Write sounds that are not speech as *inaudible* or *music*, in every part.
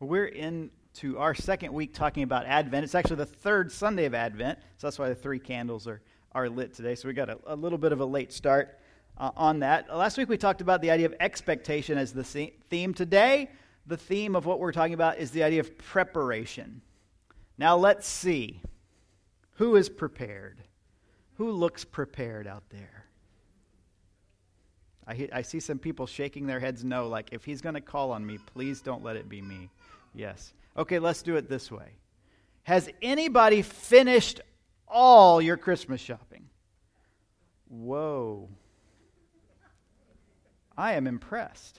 We're into our second week talking about Advent. It's actually the third Sunday of Advent, so that's why the three candles are, are lit today. So we got a, a little bit of a late start uh, on that. Last week we talked about the idea of expectation as the theme. Today, the theme of what we're talking about is the idea of preparation. Now let's see. Who is prepared? Who looks prepared out there? I, I see some people shaking their heads no, like, if he's going to call on me, please don't let it be me. Yes. Okay, let's do it this way. Has anybody finished all your Christmas shopping? Whoa. I am impressed.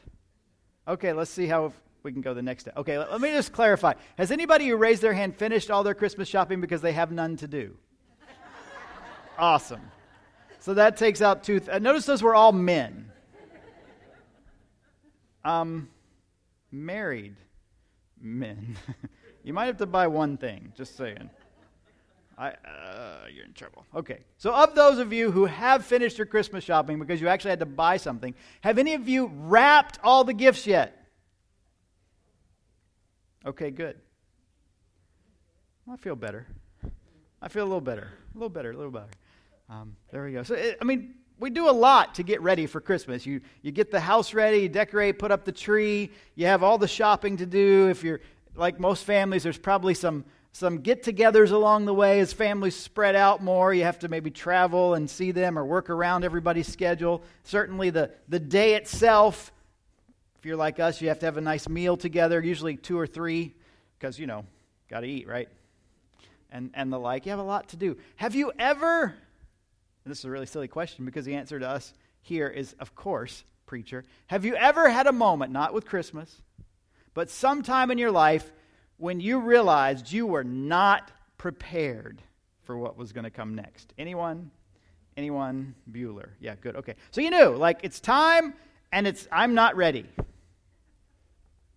Okay, let's see how we can go the next step. Okay, let, me just clarify. Has anybody who raised their hand finished all their Christmas shopping because they have none to do? *laughs* awesome. So that takes out two. Th- notice those were all men. Um, married men. *laughs* you might have to buy one thing, just saying. I, uh, you're in trouble. Okay. So, of those of you who have finished your Christmas shopping because you actually had to buy something, have any of you wrapped all the gifts yet? Okay, good. I feel better. I feel a little better. A little better, a little better. Um, there we go. So, it, I mean, we do a lot to get ready for Christmas. You, you get the house ready, you decorate, put up the tree, you have all the shopping to do. If you're like most families, there's probably some, some get togethers along the way as families spread out more. You have to maybe travel and see them or work around everybody's schedule. Certainly, the, the day itself, if you're like us, you have to have a nice meal together, usually two or three, because, you know, got to eat, right? And, and the like. You have a lot to do. Have you ever and this is a really silly question because the answer to us here is, of course, preacher. Have you ever had a moment, not with Christmas, but sometime in your life when you realized you were not prepared for what was going to come next? Anyone? Anyone? Bueller. Yeah, good. Okay. So you knew, like, it's time and it's, I'm not ready.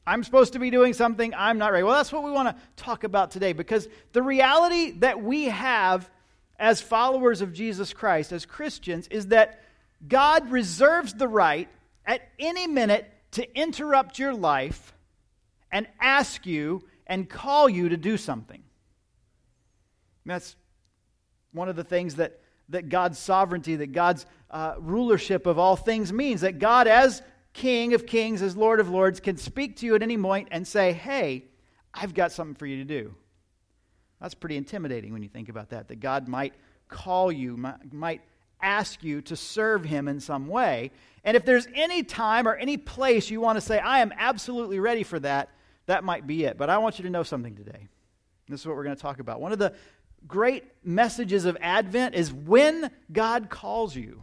I'm supposed to be doing something, I'm not ready. Well, that's what we want to talk about today because the reality that we have as followers of Jesus Christ, as Christians, is that God reserves the right at any minute to interrupt your life and ask you and call you to do something. That's one of the things that, that God's sovereignty, that God's uh, rulership of all things means. That God, as King of kings, as Lord of lords, can speak to you at any point and say, Hey, I've got something for you to do. That's pretty intimidating when you think about that, that God might call you, might ask you to serve Him in some way. And if there's any time or any place you want to say, I am absolutely ready for that, that might be it. But I want you to know something today. This is what we're going to talk about. One of the great messages of Advent is when God calls you.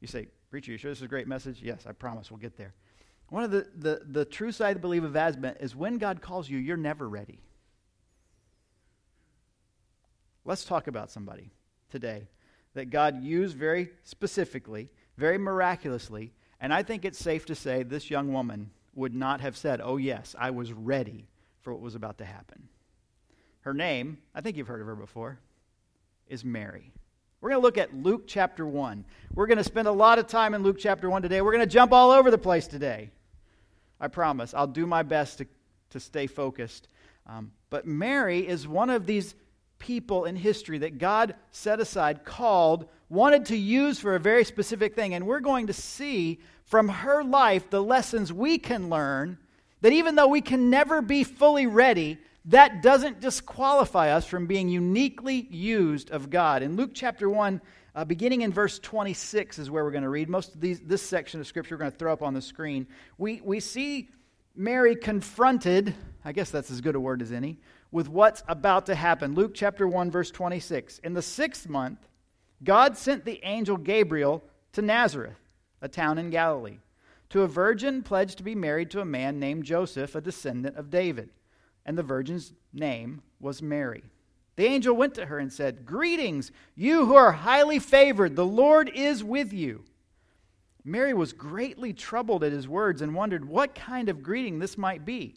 You say, Preacher, you sure this is a great message? Yes, I promise we'll get there. One of the, the, the true side I believe of Advent is when God calls you, you're never ready. Let's talk about somebody today that God used very specifically, very miraculously, and I think it's safe to say this young woman would not have said, Oh, yes, I was ready for what was about to happen. Her name, I think you've heard of her before, is Mary. We're going to look at Luke chapter 1. We're going to spend a lot of time in Luke chapter 1 today. We're going to jump all over the place today. I promise. I'll do my best to, to stay focused. Um, but Mary is one of these people in history that God set aside, called, wanted to use for a very specific thing. And we're going to see from her life the lessons we can learn that even though we can never be fully ready, that doesn't disqualify us from being uniquely used of God. In Luke chapter 1, uh, beginning in verse 26 is where we're going to read. Most of these, this section of scripture we're going to throw up on the screen. We, we see Mary confronted, I guess that's as good a word as any, with what's about to happen. Luke chapter 1, verse 26. In the sixth month, God sent the angel Gabriel to Nazareth, a town in Galilee, to a virgin pledged to be married to a man named Joseph, a descendant of David. And the virgin's name was Mary. The angel went to her and said, Greetings, you who are highly favored, the Lord is with you. Mary was greatly troubled at his words and wondered what kind of greeting this might be.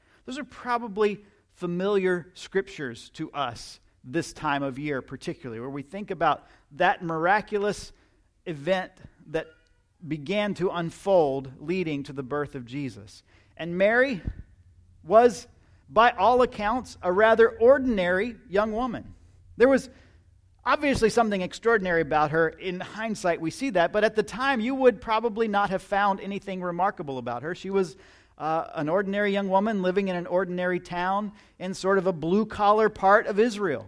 Those are probably familiar scriptures to us this time of year, particularly, where we think about that miraculous event that began to unfold leading to the birth of Jesus. And Mary was, by all accounts, a rather ordinary young woman. There was obviously something extraordinary about her. In hindsight, we see that, but at the time, you would probably not have found anything remarkable about her. She was uh, an ordinary young woman living in an ordinary town in sort of a blue collar part of Israel.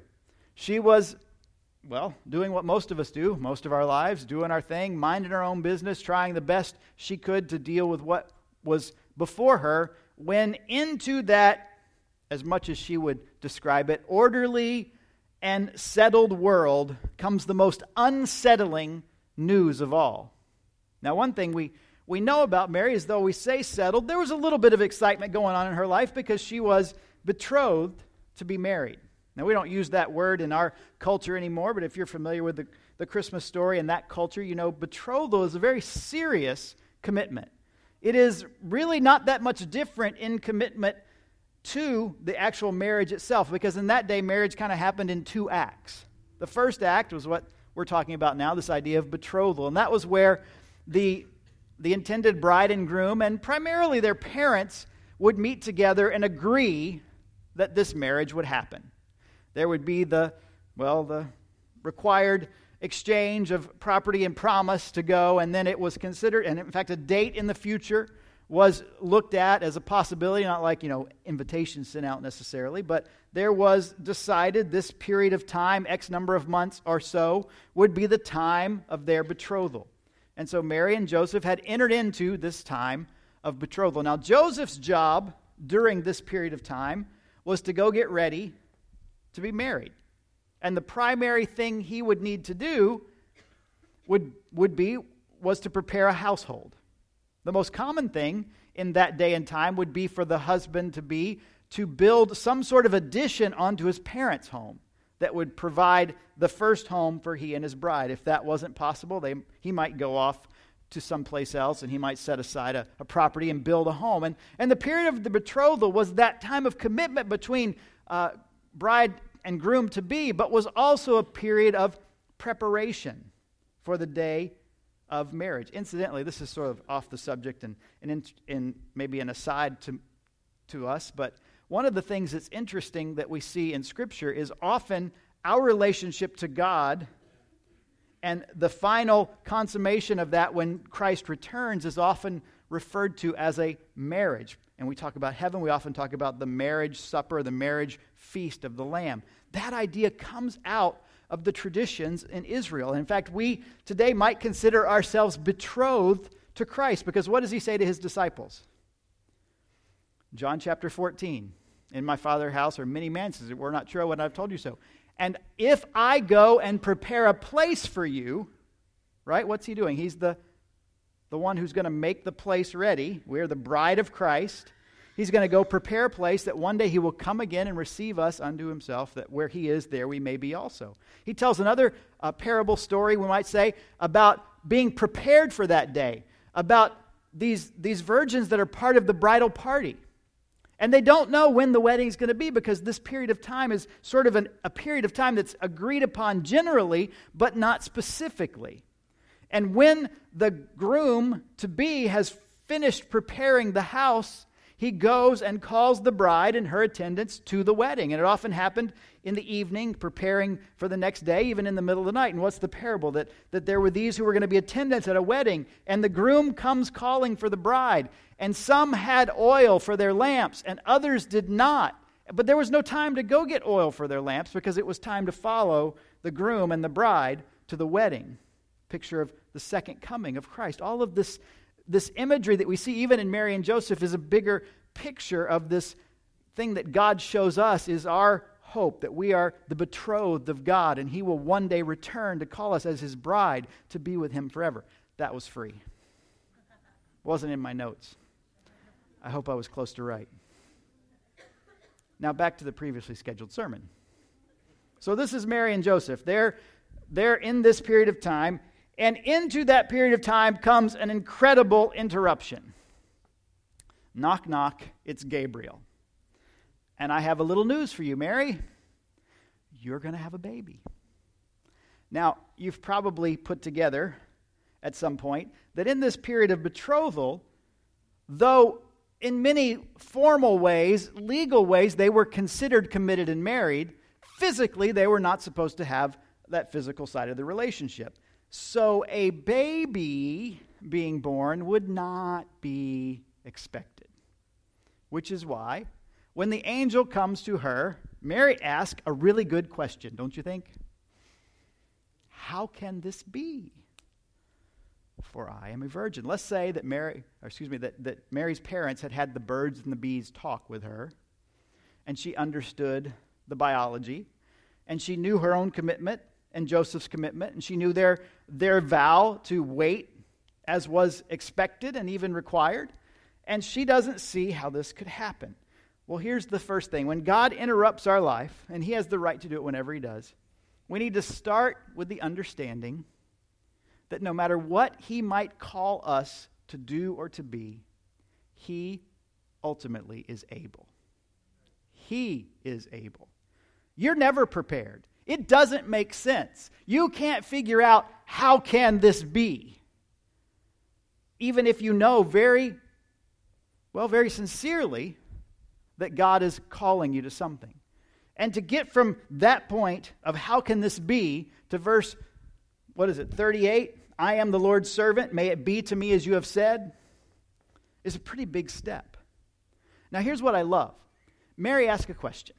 She was, well, doing what most of us do most of our lives, doing our thing, minding her own business, trying the best she could to deal with what was before her, when into that, as much as she would describe it, orderly and settled world comes the most unsettling news of all. Now, one thing we we know about Mary is though we say settled, there was a little bit of excitement going on in her life because she was betrothed to be married. Now, we don't use that word in our culture anymore, but if you're familiar with the, the Christmas story and that culture, you know betrothal is a very serious commitment. It is really not that much different in commitment to the actual marriage itself, because in that day, marriage kind of happened in two acts. The first act was what we're talking about now, this idea of betrothal, and that was where the the intended bride and groom, and primarily their parents, would meet together and agree that this marriage would happen. There would be the, well, the required exchange of property and promise to go, and then it was considered, and in fact, a date in the future was looked at as a possibility, not like, you know, invitations sent out necessarily, but there was decided this period of time, X number of months or so, would be the time of their betrothal. And so Mary and Joseph had entered into this time of betrothal. Now, Joseph's job during this period of time was to go get ready to be married. And the primary thing he would need to do would, would be was to prepare a household. The most common thing in that day and time would be for the husband to be to build some sort of addition onto his parents' home that would provide the first home for he and his bride. If that wasn't possible, they, he might go off to someplace else and he might set aside a, a, property and build a home. And, and the period of the betrothal was that time of commitment between uh, bride and groom to be, but was also a period of preparation for the day of marriage. Incidentally, this is sort of off the subject and, and in, in maybe an aside to, to us, but one of the things that's interesting that we see in Scripture is often our relationship to God and the final consummation of that when Christ returns is often referred to as a marriage. And we talk about heaven, we often talk about the marriage supper, the marriage feast of the Lamb. That idea comes out of the traditions in Israel. In fact, we today might consider ourselves betrothed to Christ because what does he say to his disciples? John chapter 14. In my father's house are many mansions. It were not true when I've told you so. And if I go and prepare a place for you, right? What's he doing? He's the, the one who's going to make the place ready. We're the bride of Christ. He's going to go prepare a place that one day he will come again and receive us unto himself, that where he is, there we may be also. He tells another uh, parable story, we might say, about being prepared for that day, about these, these virgins that are part of the bridal party. And they don't know when the wedding is going to be because this period of time is sort of an, a period of time that's agreed upon generally, but not specifically. And when the groom to be has finished preparing the house, he goes and calls the bride and her attendants to the wedding. And it often happened in the evening, preparing for the next day, even in the middle of the night. And what's the parable? That, that there were these who were going to be attendants at a wedding, and the groom comes calling for the bride. And some had oil for their lamps, and others did not. but there was no time to go get oil for their lamps because it was time to follow the groom and the bride to the wedding. Picture of the second coming of Christ. All of this, this imagery that we see even in Mary and Joseph is a bigger picture of this thing that God shows us is our hope that we are the betrothed of God and He will one day return to call us as His bride to be with Him forever. That was free. Wasn't in my notes. I hope I was close to right. Now back to the previously scheduled sermon. So this is Mary and Joseph. They're, they're in this period of time, and into that period of time comes an incredible interruption. Knock, knock, it's Gabriel. And I have a little news for you, Mary. You're going to have a baby. Now, you've probably put together at some point that in this period of betrothal, though in many formal ways, legal ways, they were considered committed and married, physically, they were not supposed to have that physical side of the relationship. So a baby being born would not be expected. Which is why, when the angel comes to her, Mary asks a really good question, don't you think? How can this be? For I am a virgin. Let's say that Mary, excuse me, that, that Mary's parents had had the birds and the bees talk with her, and she understood the biology, and she knew her own commitment and Joseph's commitment, and she knew their, their vow to wait as was expected and even required, and she doesn't see how this could happen. Well, here's the first thing when God interrupts our life, and He has the right to do it whenever He does, we need to start with the understanding that no matter what He might call us to do or to be, He ultimately is able. He is able. You're never prepared. It doesn't make sense. You can't figure out how can this be? Even if you know very well very sincerely that God is calling you to something. And to get from that point of how can this be to verse what is it 38 I am the Lord's servant may it be to me as you have said is a pretty big step. Now here's what I love. Mary asked a question.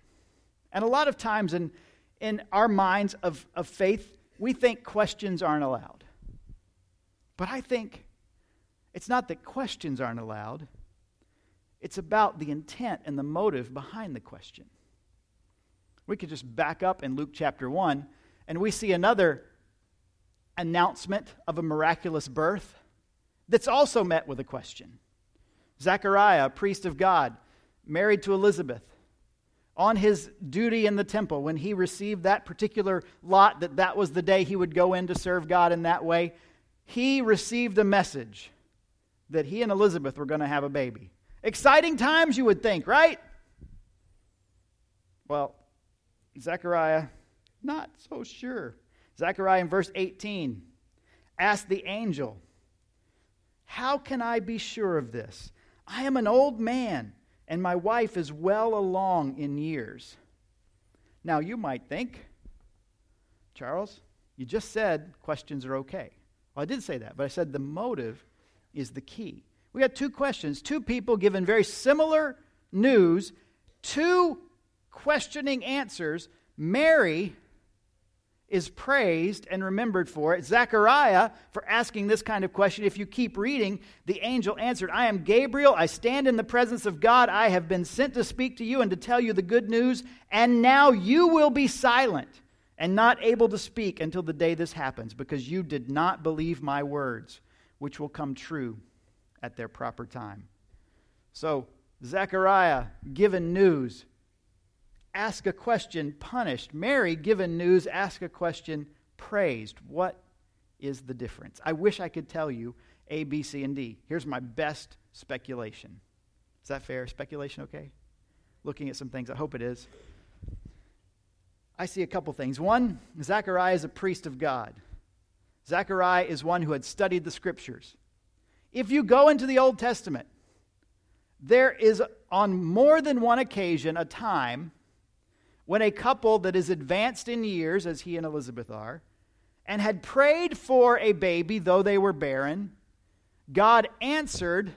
And a lot of times in, in our minds of, of faith, we think questions aren't allowed. But I think it's not that questions aren't allowed, it's about the intent and the motive behind the question. We could just back up in Luke chapter 1, and we see another announcement of a miraculous birth that's also met with a question. Zechariah, priest of God, married to Elizabeth, on his duty in the temple when he received that particular lot that that was the day he would go in to serve God in that way, he received a message that he and Elizabeth were going to have a baby. Exciting times, you would think, right? Well, Zechariah, not so sure. Zechariah in verse 18 asked the angel, How can I be sure of this? I am an old man and my wife is well along in years. Now, you might think, Charles, you just said questions are okay. Well, I did say that, but I said the motive is the key. We got two questions, two people given very similar news, two questioning answers. Mary is praised and remembered for it. Zechariah for asking this kind of question. If you keep reading, the angel answered, I am Gabriel. I stand in the presence of God. I have been sent to speak to you and to tell you the good news. And now you will be silent and not able to speak until the day this happens, because you did not believe my words, which will come true at their proper time. So, Zechariah given news ask a question, punished. Mary, given news, ask a question, praised. What is the difference? I wish I could tell you A, B, C, and D. Here's my best speculation. Is that fair? Speculation okay? Looking at some things, I hope it is. I see a couple things. One, Zechariah is a priest of God. Zechariah is one who had studied the scriptures. If you go into the Old Testament, there is on more than one occasion a time when a couple that is advanced in years, as he and Elizabeth are, and had prayed for a baby, though they were barren, God answered,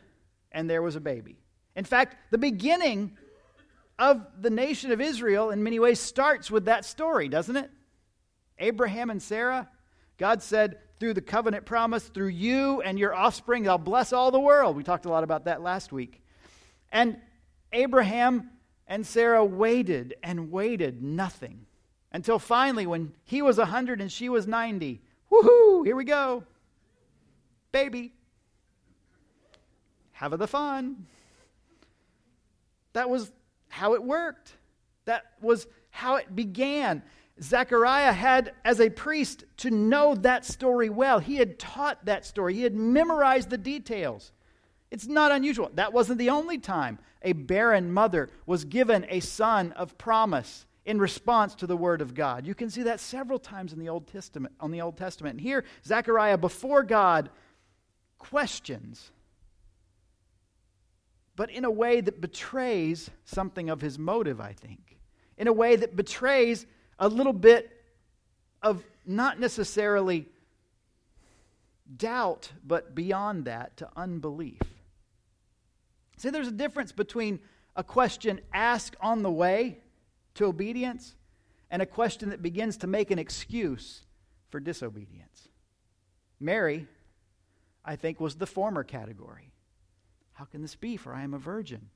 and there was a baby. In fact, the beginning of the nation of Israel, in many ways, starts with that story, doesn't it? Abraham and Sarah. God said, through the covenant promise, through you and your offspring, I'll bless all the world. We talked a lot about that last week. And Abraham and Sarah waited and waited nothing until finally, when he was 100 and she was 90, woohoo, here we go. Baby. Have the fun. That was how it worked. That was how it began. Zechariah had, as a priest, to know that story well. He had taught that story, he had memorized the details. It's not unusual. That wasn't the only time a barren mother was given a son of promise in response to the word of God. You can see that several times in the Old Testament. On the Old Testament, and here Zechariah before God questions, but in a way that betrays something of his motive. I think, in a way that betrays a little bit of not necessarily doubt, but beyond that to unbelief. See, there's a difference between a question asked on the way to obedience and a question that begins to make an excuse for disobedience. Mary, I think, was the former category. How can this be? For I am a virgin.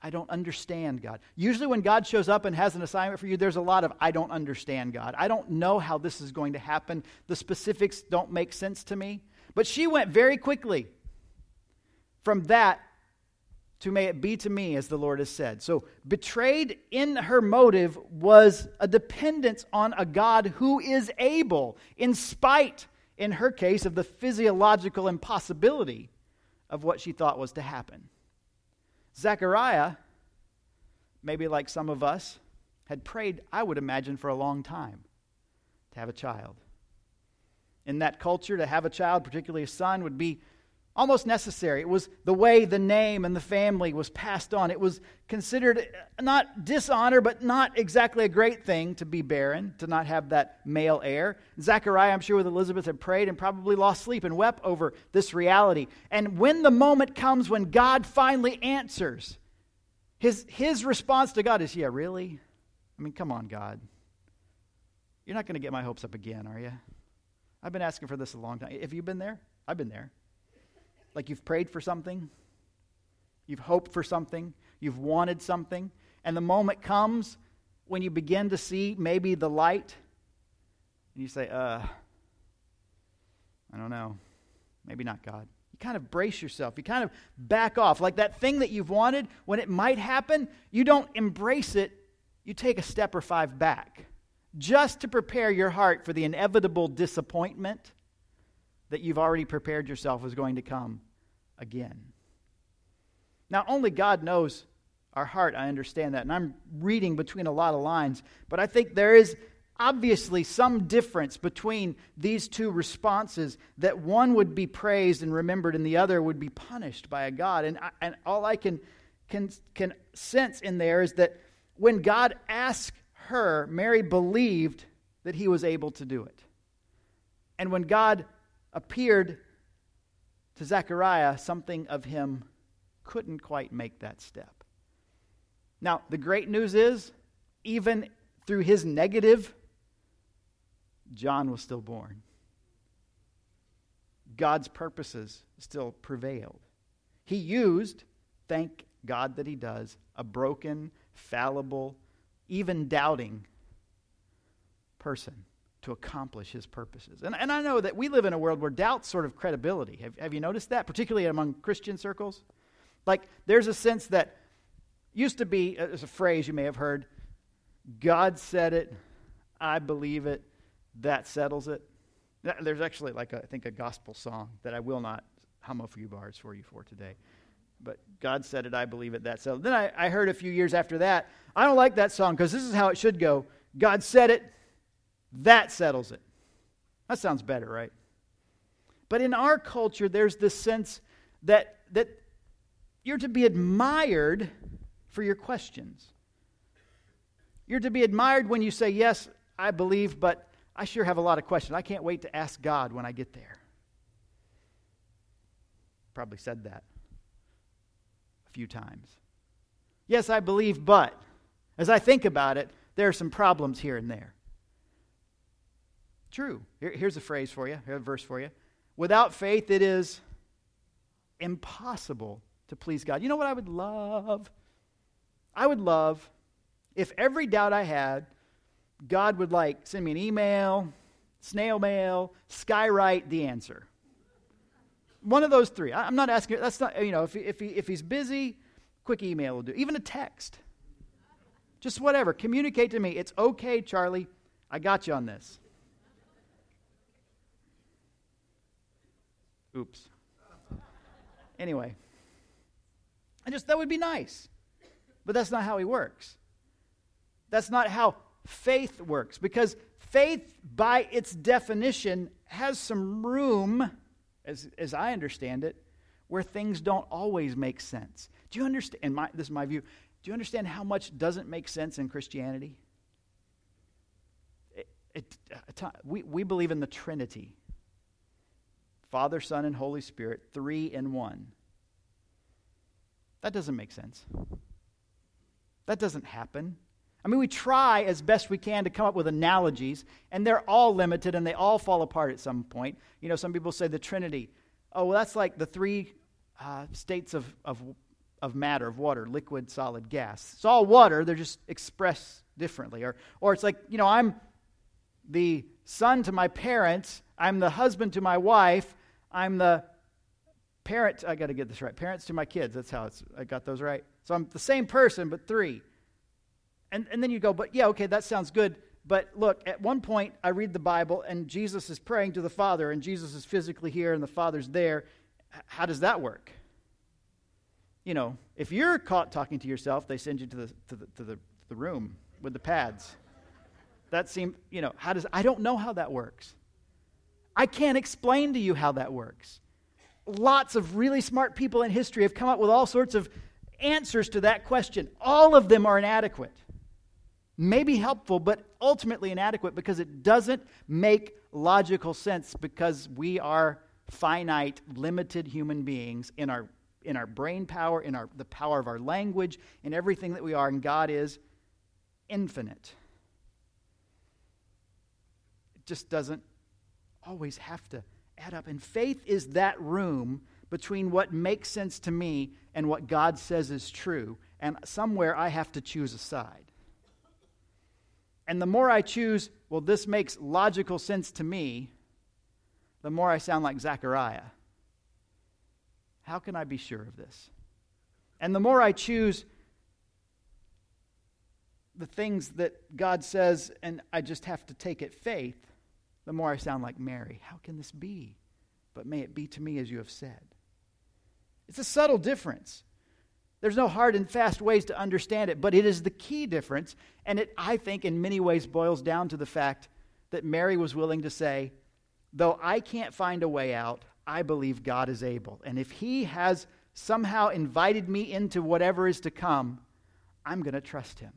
I don't understand God. Usually, when God shows up and has an assignment for you, there's a lot of, I don't understand God. I don't know how this is going to happen. The specifics don't make sense to me. But she went very quickly from that to may it be to me as the Lord has said. So, betrayed in her motive was a dependence on a God who is able, in spite, in her case, of the physiological impossibility of what she thought was to happen. Zechariah, maybe like some of us, had prayed, I would imagine, for a long time to have a child. In that culture, to have a child, particularly a son, would be almost necessary. It was the way the name and the family was passed on. It was considered not dishonor, but not exactly a great thing to be barren, to not have that male heir. Zechariah, I'm sure, with Elizabeth, had prayed and probably lost sleep and wept over this reality. And when the moment comes when God finally answers, his, his response to God is, Yeah, really? I mean, come on, God. You're not going to get my hopes up again, are you? I've been asking for this a long time. Have you been there? I've been there. Like you've prayed for something, you've hoped for something, you've wanted something, and the moment comes when you begin to see maybe the light, and you say, uh, I don't know, maybe not God. You kind of brace yourself. You kind of back off. Like that thing that you've wanted, when it might happen, you don't embrace it, you take a step or five back just to prepare your heart for the inevitable disappointment that you've already prepared yourself is going to come again. Now, only God knows our heart. I understand that. And I'm reading between a lot of lines. But I think there is obviously some difference between these two responses that one would be praised and remembered and the other would be punished by a God. And, I, and all I can, can, can sense in there is that when God asked her, Mary believed that he was able to do it. And when God appeared to Zechariah, something of him couldn't quite make that step. Now, the great news is, even through his negative, John was still born. God's purposes still prevailed. He used, thank God that he does, a broken, fallible, even doubting person to accomplish his purposes. And, and I know that we live in a world where doubt's sort of credibility. Have, have you noticed that, particularly among Christian circles? Like, there's a sense that used to be, uh, a phrase you may have heard, God said it, I believe it, that settles it. There's actually, like, a, I think, a gospel song that I will not hum a few bars for you for today. But God said it, I believe it, that settles. It. Then I, I heard a few years after that, I don't like that song because this is how it should go. God said it, that settles it. That sounds better, right? But in our culture, there's this sense that, that you're to be admired for your questions. You're to be admired when you say, Yes, I believe, but I sure have a lot of questions. I can't wait to ask God when I get there. Probably said that a few times. Yes, I believe, but as I think about it, there are some problems here and there. True. Here, here's a phrase for you, a verse for you. Without faith, it is impossible to please God. You know what I would love? I would love if every doubt I had, God would like send me an email, snail mail, skywrite the answer. One of those three. I, am not asking, that's not, you know, if, if, he, if he's busy, quick email will do. Even a text. Just whatever. Communicate to me. It's okay, Charlie. I got you on this. Oops. Anyway, I just, that would be nice. But that's not how he works. That's not how faith works. Because faith, by its definition, has some room, as, as I understand it, where things don't always make sense. Do you understand? My, this is my view. Do you understand how much doesn't make sense in Christianity? It, it, uh, we, we believe in the Trinity Father, Son, and Holy Spirit, three in one. That doesn't make sense. That doesn't happen. I mean, we try as best we can to come up with analogies, and they're all limited and they all fall apart at some point. You know, some people say the Trinity. Oh, well, that's like the three uh, states of, of, of matter, of water liquid, solid, gas. It's all water, they're just expressed differently. Or, or it's like, you know, I'm the son to my parents, I'm the husband to my wife, I'm the parent, I got to get this right, parents to my kids. That's how it's, I got those right. So I'm the same person, but three. And, and then you go, but yeah, okay, that sounds good. But look, at one point, I read the Bible, and Jesus is praying to the Father, and Jesus is physically here, and the Father's there. How does that work? You know, if you're caught talking to yourself, they send you to the, to the, to the, the room with the pads. That seems, you know, how does, I don't know how that works. I can't explain to you how that works. Lots of really smart people in history have come up with all sorts of answers to that question. All of them are inadequate. Maybe helpful, but ultimately inadequate because it doesn't make logical sense because we are finite, limited human beings in our, in our brain power, in our, the power of our language, in everything that we are, and God is infinite. It just doesn't always have to add up. And faith is that room between what makes sense to me and what God says is true. And somewhere I have to choose a side. And the more I choose, well, this makes logical sense to me, the more I sound like Zechariah. How can I be sure of this? And the more I choose the things that God says and I just have to take it faith, the more I sound like Mary. How can this be? But may it be to me as you have said. It's a subtle difference. There's no hard and fast ways to understand it, but it is the key difference. And it, I think, in many ways boils down to the fact that Mary was willing to say, Though I can't find a way out, I believe God is able. And if He has somehow invited me into whatever is to come, I'm going to trust Him.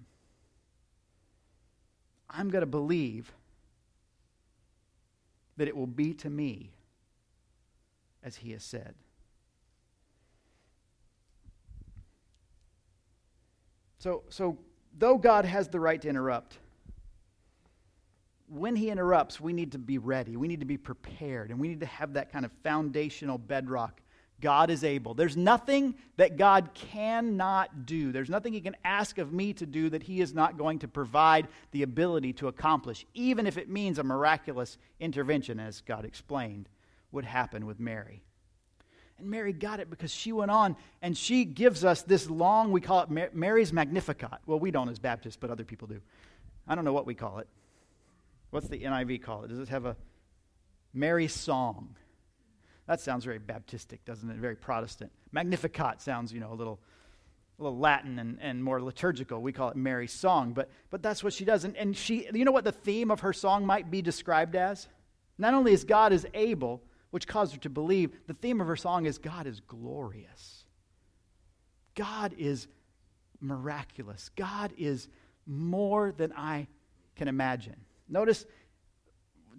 I'm going to believe that it will be to me as he has said. So, so though God has the right to interrupt, when he interrupts, we need to be ready. We need to be prepared. And we need to have that kind of foundational bedrock God is able. There's nothing that God cannot do. There's nothing He can ask of me to do that He is not going to provide the ability to accomplish, even if it means a miraculous intervention, as God explained would happen with Mary. And Mary got it because she went on and she gives us this long, we call it Mary's Magnificat. Well, we don't as Baptists, but other people do. I don't know what we call it. What's the NIV call it? Does it have a Mary's song? That sounds very Baptistic, doesn't it? Very Protestant. Magnificat sounds, you know, a little, a little Latin and, and more liturgical. We call it Mary's song, but, but that's what she does. And, and she, you know what the theme of her song might be described as? Not only is God is able, which caused her to believe, the theme of her song is God is glorious. God is miraculous. God is more than I can imagine. Notice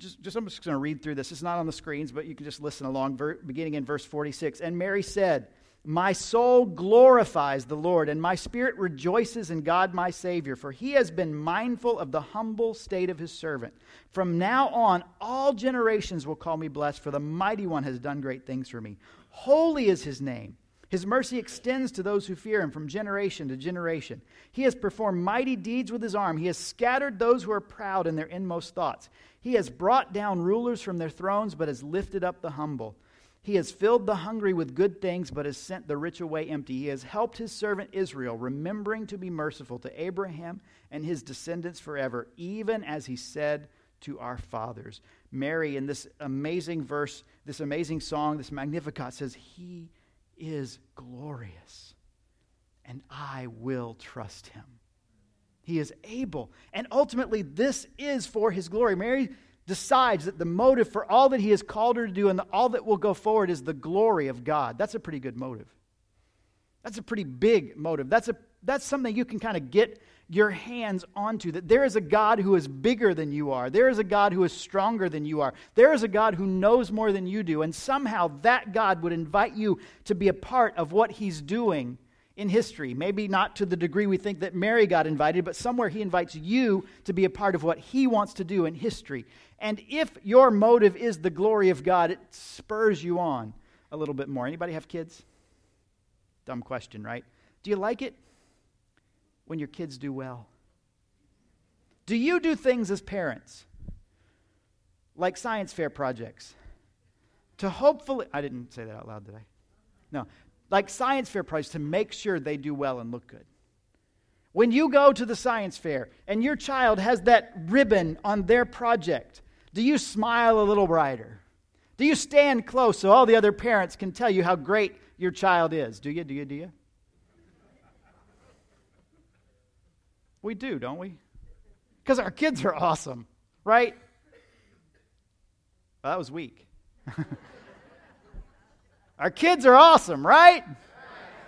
just, just I'm just going to read through this. It's not on the screens, but you can just listen along, ver, beginning in verse 46. And Mary said, My soul glorifies the Lord, and my spirit rejoices in God my Savior, for he has been mindful of the humble state of his servant. From now on, all generations will call me blessed, for the mighty one has done great things for me. Holy is his name. His mercy extends to those who fear him from generation to generation. He has performed mighty deeds with his arm. He has scattered those who are proud in their inmost thoughts. He has brought down rulers from their thrones, but has lifted up the humble. He has filled the hungry with good things, but has sent the rich away empty. He has helped his servant Israel, remembering to be merciful to Abraham and his descendants forever, even as he said to our fathers. Mary, in this amazing verse, this amazing song, this Magnificat, says, He is glorious, and I will trust him. He is able. And ultimately, this is for his glory. Mary decides that the motive for all that he has called her to do and all that will go forward is the glory of God. That's a pretty good motive. That's a pretty big motive. That's, a, that's something you can kind of get your hands onto that there is a God who is bigger than you are. There is a God who is stronger than you are. There is a God who knows more than you do. And somehow that God would invite you to be a part of what he's doing in history. Maybe not to the degree we think that Mary got invited, but somewhere he invites you to be a part of what he wants to do in history. And if your motive is the glory of God, it spurs you on a little bit more. Anybody have kids? Dumb question, right? Do you like it? When your kids do well? Do you do things as parents, like science fair projects, to hopefully, I didn't say that out loud, did I? No, like science fair projects to make sure they do well and look good. When you go to the science fair and your child has that ribbon on their project, do you smile a little brighter? Do you stand close so all the other parents can tell you how great your child is? Do you? Do you? Do you? We do, don't we? Because our kids are awesome, right? Well, that was weak. *laughs* our kids are awesome, right?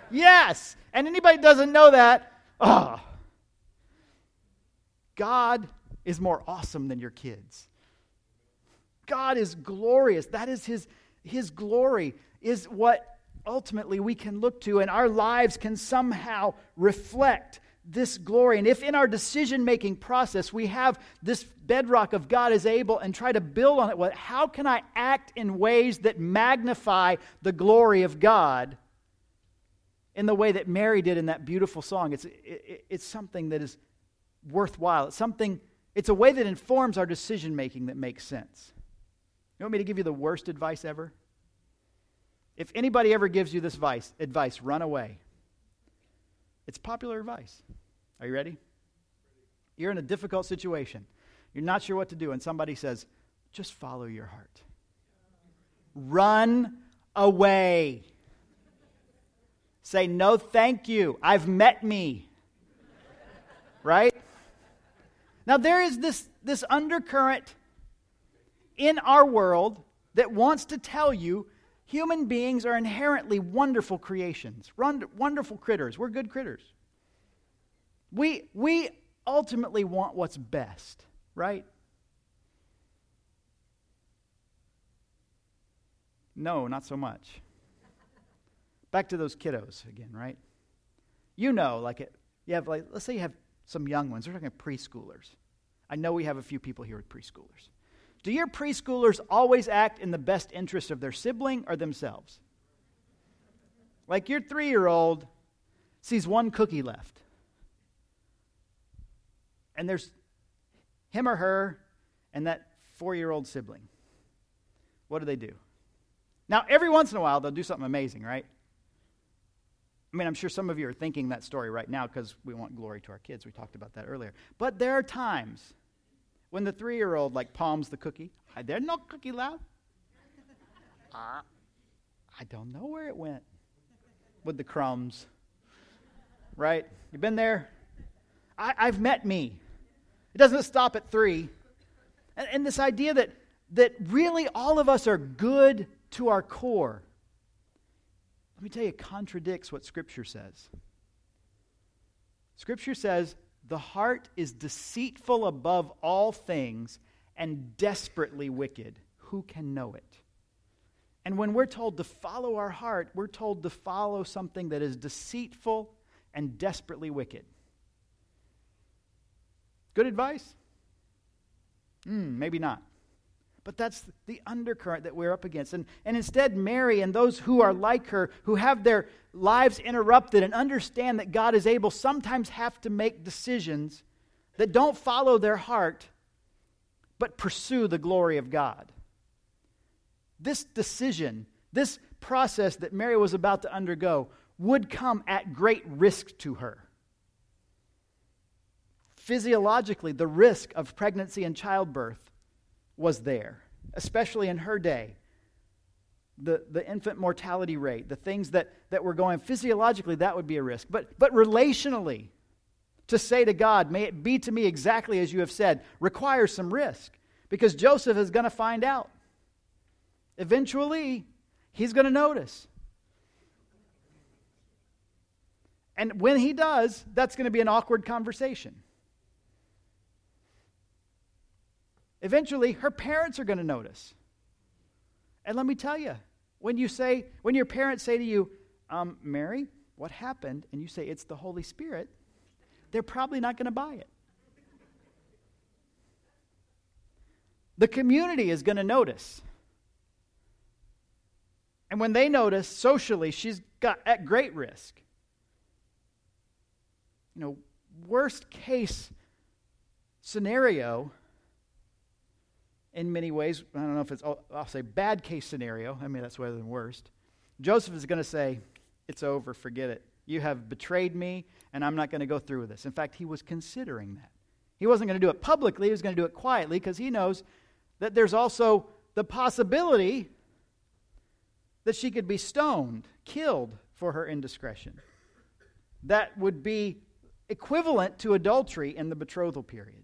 Yes. And anybody doesn't know that, oh, God is more awesome than your kids. God is glorious. That is his, his glory, is what ultimately we can look to, and our lives can somehow reflect this glory. And if in our decision making process we have this bedrock of God is able and try to build on it, well, how can I act in ways that magnify the glory of God in the way that Mary did in that beautiful song? It's, it, it's something that is worthwhile. It's something, it's a way that informs our decision making that makes sense. You want me to give you the worst advice ever? If anybody ever gives you this advice, advice, run away. It's popular advice. Are you ready? You're in a difficult situation. You're not sure what to do, and somebody says, just follow your heart. Run away. Say, no, thank you. I've met me. Right? Now, there is this, this undercurrent in our world that wants to tell you Human beings are inherently wonderful creations, wonderful critters. We're good critters. We, we ultimately want what's best, right? No, not so much. Back to those kiddos again, right? You know, like it, you have like let's say you have some young ones. We're talking preschoolers. I know we have a few people here with preschoolers. Do your preschoolers always act in the best interest of their sibling or themselves? Like your three year old sees one cookie left, and there's him or her and that four year old sibling. What do they do? Now, every once in a while, they'll do something amazing, right? I mean, I'm sure some of you are thinking that story right now because we want glory to our kids. We talked about that earlier. But there are times when the three year old like palms the cookie. There's no cookie left. *laughs* Uh, I don't know where it went with the crumbs. Right? You've been there? I, have met me. It doesn't stop at three. And, and this idea that, that really all of us are good to our core. Let me tell you, contradicts what Scripture says. Scripture says the heart is deceitful above all things and desperately wicked. Who can know it? And when we're told to follow our heart, we're told to follow something that is deceitful and desperately wicked. Good advice? Mm, maybe not. But that's the undercurrent that we're up against. And, and instead, Mary and those who are like her, who have their lives interrupted and understand that God is able, sometimes have to make decisions that don't follow their heart, but pursue the glory of God. This decision, this process that Mary was about to undergo, would come at great risk to her. Physiologically, the risk of pregnancy and childbirth was there, especially in her day. The, the infant mortality rate, the things that, that were going physiologically, that would be a risk. But, but relationally, to say to God, may it be to me exactly as you have said, requires some risk because Joseph is going to find out. Eventually, he's going to notice. And when he does, that's going to be an awkward conversation. Eventually, her parents are going to notice. And let me tell you, when you say, when your parents say to you, um, Mary, what happened? And you say, it's the Holy Spirit, they're probably not going to buy it. The community is going to notice. And when they notice socially, she's got at great risk. You know, worst case scenario, in many ways, I don't know if it's, I'll say bad case scenario. I mean, that's better than worst. Joseph is going to say, It's over, forget it. You have betrayed me, and I'm not going to go through with this. In fact, he was considering that. He wasn't going to do it publicly, he was going to do it quietly because he knows that there's also the possibility that she could be stoned, killed for her indiscretion. That would be equivalent to adultery in the betrothal period.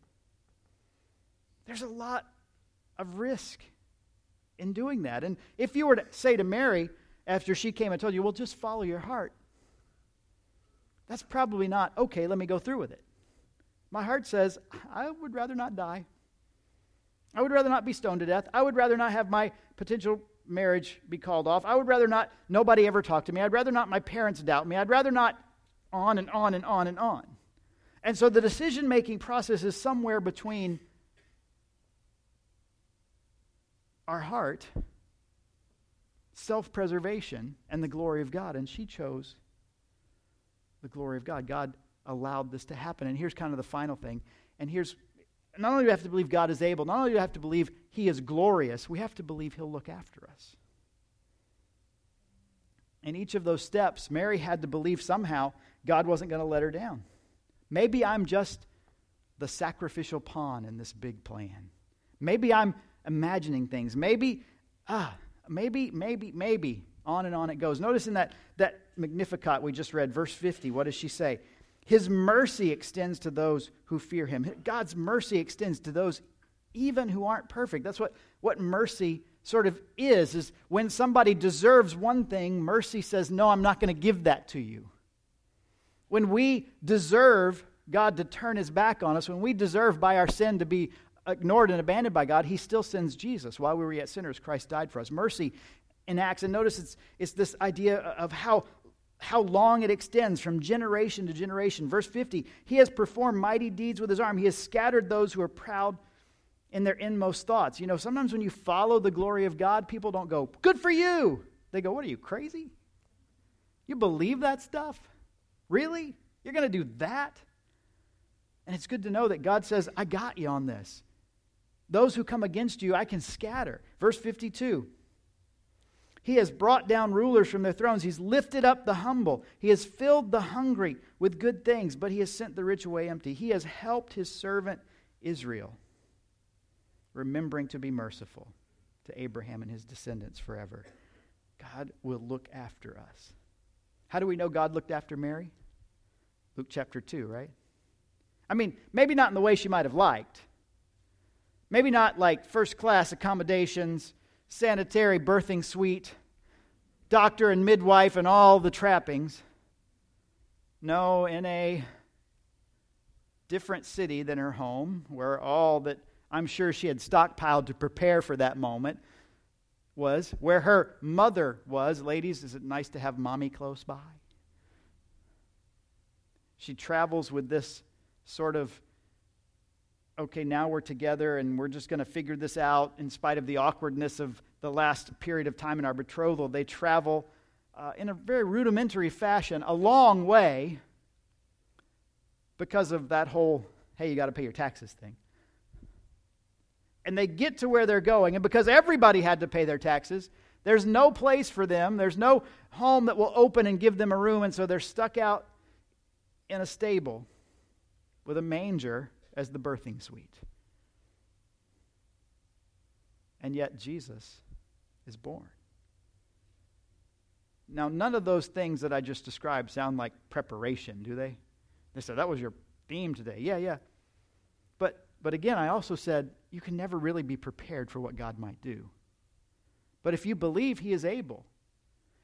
There's a lot of risk in doing that. And if you were to say to Mary, after she came and told you, well, just follow your heart, that's probably not, okay, let me go through with it. My heart says, I would rather not die. I would rather not be stoned to death. I would rather not have my potential marriage be called off. I would rather not nobody ever talk to me. I'd rather not my parents doubt me. I'd rather not on and on and on and on. And so the decision making process is somewhere between our heart, self preservation, and the glory of God. And she chose the glory of God. God allowed this to happen. And here's kind of the final thing. And here's not only do we have to believe God is able, not only do we have to believe He is glorious, we have to believe He'll look after us. In each of those steps, Mary had to believe somehow God wasn't going to let her down. Maybe I'm just the sacrificial pawn in this big plan. Maybe I'm imagining things. Maybe, ah, maybe, maybe, maybe. On and on it goes. Notice in that, that Magnificat we just read, verse 50, what does she say? His mercy extends to those who fear him. God's mercy extends to those even who aren't perfect. That's what, what mercy sort of is, is when somebody deserves one thing, mercy says, no, I'm not going to give that to you. When we deserve God to turn his back on us, when we deserve by our sin to be ignored and abandoned by God, he still sends Jesus. While we were yet sinners, Christ died for us. Mercy enacts, and notice it's, it's this idea of how how long it extends from generation to generation. Verse 50 He has performed mighty deeds with his arm, he has scattered those who are proud in their inmost thoughts. You know, sometimes when you follow the glory of God, people don't go, Good for you. They go, What are you, crazy? You believe that stuff? Really? You're going to do that? And it's good to know that God says, I got you on this. Those who come against you, I can scatter. Verse 52 he has brought down rulers from their thrones. He's lifted up the humble. He has filled the hungry with good things, but he has sent the rich away empty. He has helped his servant Israel, remembering to be merciful to Abraham and his descendants forever. God will look after us. How do we know God looked after Mary? Luke chapter 2, right? I mean, maybe not in the way she might have liked. Maybe not like first class accommodations sanitary birthing suite, doctor and midwife, and all the trappings. No, in a different city than her home, where all that I'm sure she had stockpiled to prepare for that moment was, where her mother was. Ladies, is it nice to have mommy close by? She travels with this sort of, okay, now we're together and we're just going to figure this out in spite of the awkwardness of the last period of time in our betrothal. They travel uh, in a very rudimentary fashion a long way because of that whole, hey, you got to pay your taxes thing. And they get to where they're going, and because everybody had to pay their taxes, there's no place for them. There's no home that will open and give them a room, and so they're stuck out in a stable with a manger as the birthing suite. And yet, Jesus is born. Now, none of those things that I just described sound like preparation, do they? They said, that was your theme today. Yeah, yeah. But, but again, I also said, you can never really be prepared for what God might do. But if you believe He is able,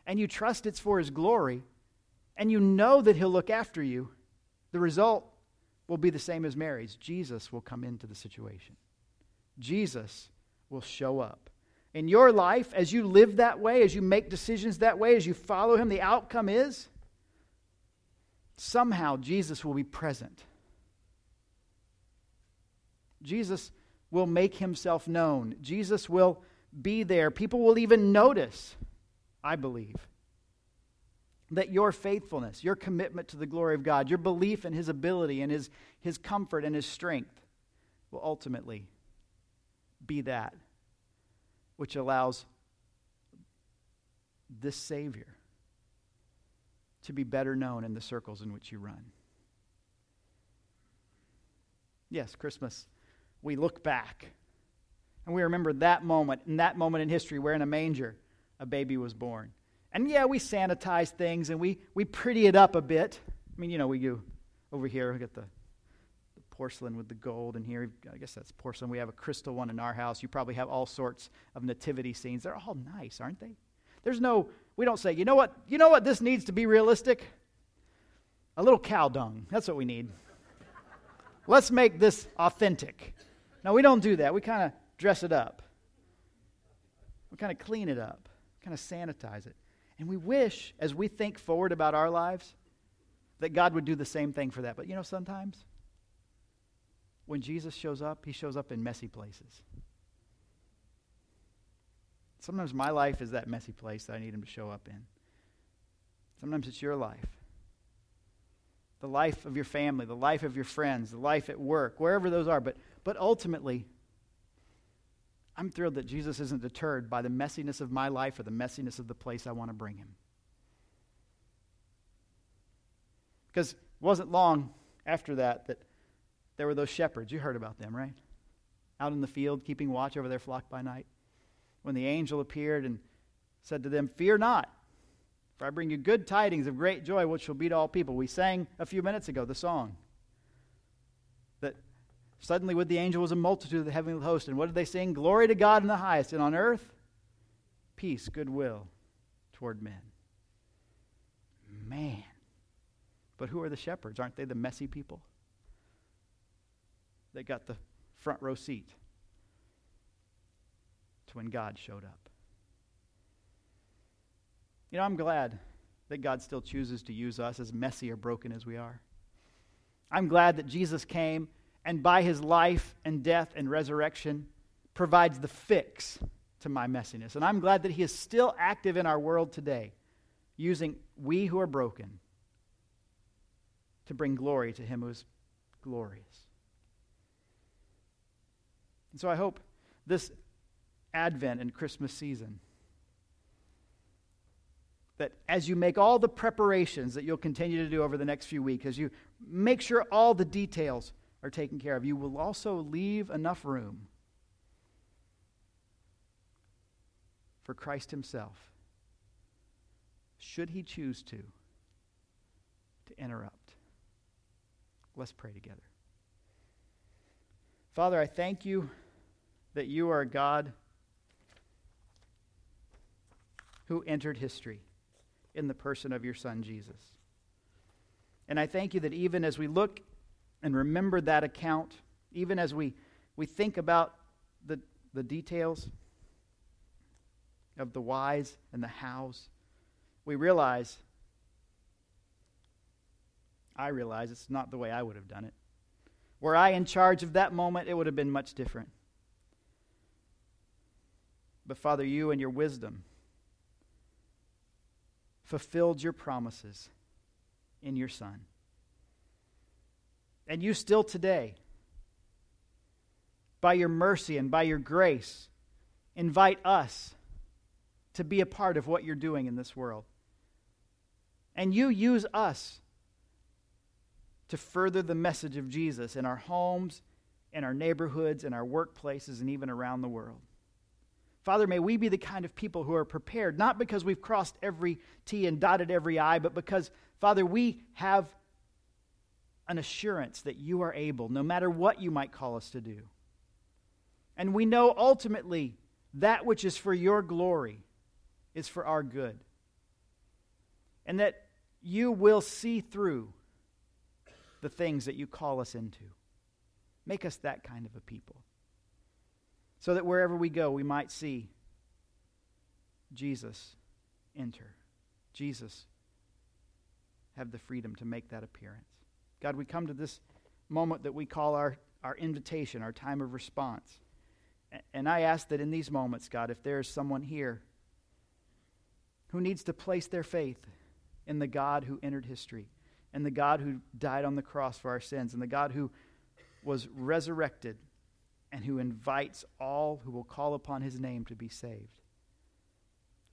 and you trust it's for His glory, and you know that He'll look after you, the result will be the same as Mary's. Jesus will come into the situation. Jesus will show up. In your life, as you live that way, as you make decisions that way, as you follow Him, the outcome is somehow Jesus will be present. Jesus will make Himself known. Jesus will be there. People will even notice, I believe, that your faithfulness, your commitment to the glory of God, your belief in His ability and His, his comfort and His strength will ultimately be that which allows this Savior to be better known in the circles in which you run. Yes, Christmas, we look back and we remember that moment, in that moment in history where in a manger a baby was born. And yeah, we sanitize things and we, we pretty it up a bit. I mean, you know, we go over here, we got the porcelain with the gold, and here, I guess that's porcelain. We have a crystal one in our house. You probably have all sorts of nativity scenes. They're all nice, aren't they? There's no, we don't say, you know what, you know what this needs to be realistic? A little cow dung. That's what we need. Let's make this authentic. No, we don't do that. We kind of dress it up. We kind of clean it up, kind of sanitize it. And we wish, as we think forward about our lives, that God would do the same thing for that. But you know, sometimes when Jesus shows up, he shows up in messy places. Sometimes my life is that messy place that I need him to show up in. Sometimes it's your life. The life of your family, the life of your friends, the life at work, wherever those are. But, but ultimately, I'm thrilled that Jesus isn't deterred by the messiness of my life or the messiness of the place I want to bring him. Because it wasn't long after that that there were those shepherds. You heard about them, right? Out in the field, keeping watch over their flock by night. When the angel appeared and said to them, Fear not, for I bring you good tidings of great joy, which shall be to all people. We sang a few minutes ago the song suddenly with the angel was a multitude of the heavenly host. And what did they sing? Glory to God in the highest, and on earth, peace, goodwill toward men. Man. But who are the shepherds? Aren't they the messy people? They got the front row seat to when God showed up. You know, I'm glad that God still chooses to use us as messy or broken as we are. I'm glad that Jesus came and by his life and death and resurrection provides the fix to my messiness. And I'm glad that he is still active in our world today, using we who are broken to bring glory to him who is glorious. And so I hope this Advent and Christmas season that as you make all the preparations that you'll continue to do over the next few weeks, as you make sure all the details are taken care of, you will also leave enough room for Christ Himself, should He choose to, to interrupt. Let's pray together. Father, I thank you that you are a God who entered history in the person of your Son, Jesus. And I thank you that even as we look and remember that account, even as we, we think about the, the details, of the whys and the hows, we realize, I realize it's not the way I would have done it. Were I in charge of that moment, it would have been much different. But Father, you and your wisdom fulfilled your promises in your Son. And you still today, by your mercy and by your grace, invite us to be a part of what you're doing in this world. And you use us to further the message of Jesus in our homes, in our neighborhoods, in our workplaces, and even around the world. Father, may we be the kind of people who are prepared, not because we've crossed every T and dotted every I, but because, Father, we have an assurance that you are able, no matter what you might call us to do. And we know ultimately that which is for your glory is for our good. And that you will see through the things that you call us into. Make us that kind of a people. So that wherever we go, we might see Jesus enter. Jesus have the freedom to make that appearance. God, we come to this moment that we call our, our invitation, our time of response. And I ask that in these moments, God, if there is someone here who needs to place their faith in the God who entered history, and the God who died on the cross for our sins, and the God who was resurrected and who invites all who will call upon his name to be saved,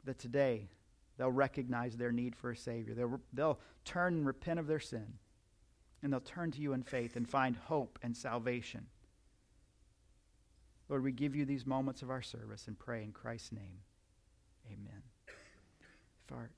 that today they'll recognize their need for a Savior. They'll, they'll turn and repent of their sin and they'll turn to you in faith and find hope and salvation. Lord, we give you these moments of our service and pray in Christ's name. Amen. Our